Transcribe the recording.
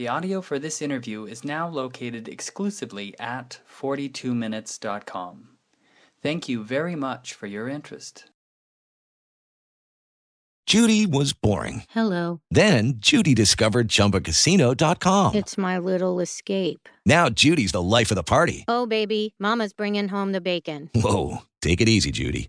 The audio for this interview is now located exclusively at 42minutes.com. Thank you very much for your interest. Judy was boring. Hello. Then Judy discovered ChumbaCasino.com. It's my little escape. Now Judy's the life of the party. Oh, baby, Mama's bringing home the bacon. Whoa, take it easy, Judy.